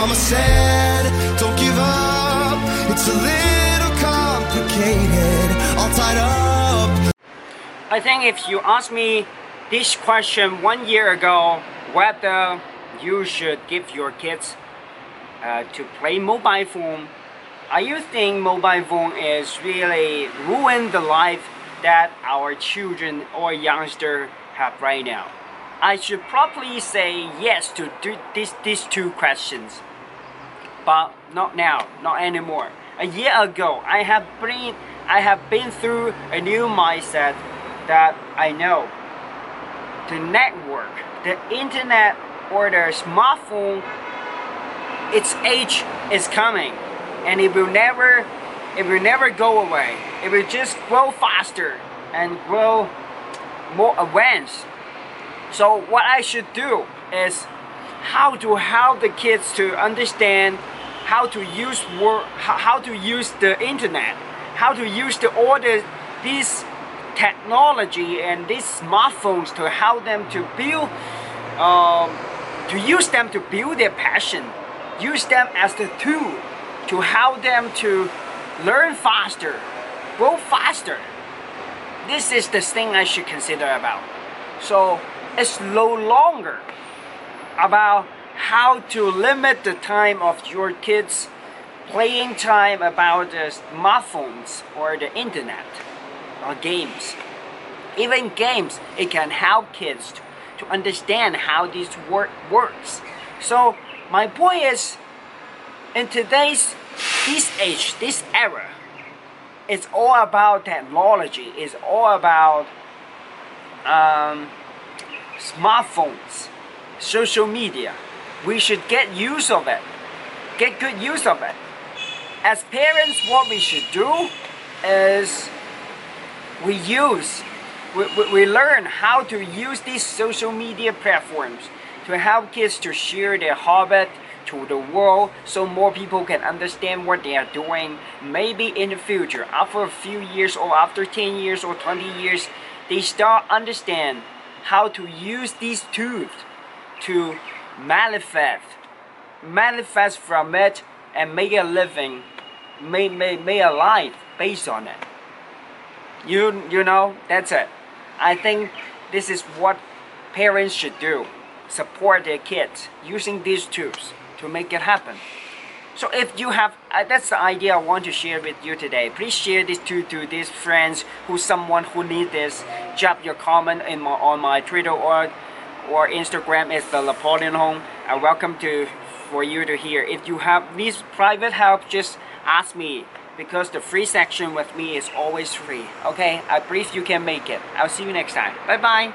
mama said, don't give up. It's a little complicated, all tied up. I think if you ask me this question one year ago, whether you should give your kids uh, to play mobile phone, are you think mobile phone is really ruin the life that our children or youngster have right now? I should probably say yes to this, these two questions, but not now, not anymore. A year ago, I have been I have been through a new mindset that I know the network, the internet, or the smartphone, its age is coming, and it will never, it will never go away. It will just grow faster and grow more advanced. So what I should do is how to help the kids to understand how to use how to use the internet, how to use the all the these technology and these smartphones to help them to build, um, to use them to build their passion, use them as the tool to help them to learn faster, grow faster. This is the thing I should consider about. So it's no longer about how to limit the time of your kids playing time about the smartphones or the internet or games. Even games, it can help kids to, to understand how this work works. So my point is, in today's this age, this era, it's all about technology. It's all about um, smartphones, social media. We should get use of it. Get good use of it. As parents, what we should do is we use, we, we, learn how to use these social media platforms to help kids to share their hobby to the world so more people can understand what they are doing. Maybe in the future, after a few years or after 10 years or 20 years, they start understand how to use these tools to manifest, manifest from it and make a living, make, make, make a life based on it. You, you know, that's it. I think this is what parents should do. Support their kids using these tools to make it happen. So if you have, uh, that's the idea I want to share with you today. Please share this to, to these friends who someone who need this. Drop your comment in my, on my Twitter or or Instagram is the Napoleon Hung. I welcome to for you to hear. If you have these private help, just ask me because the free section with me is always free. Okay, I believe you can make it. I'll see you next time. Bye bye.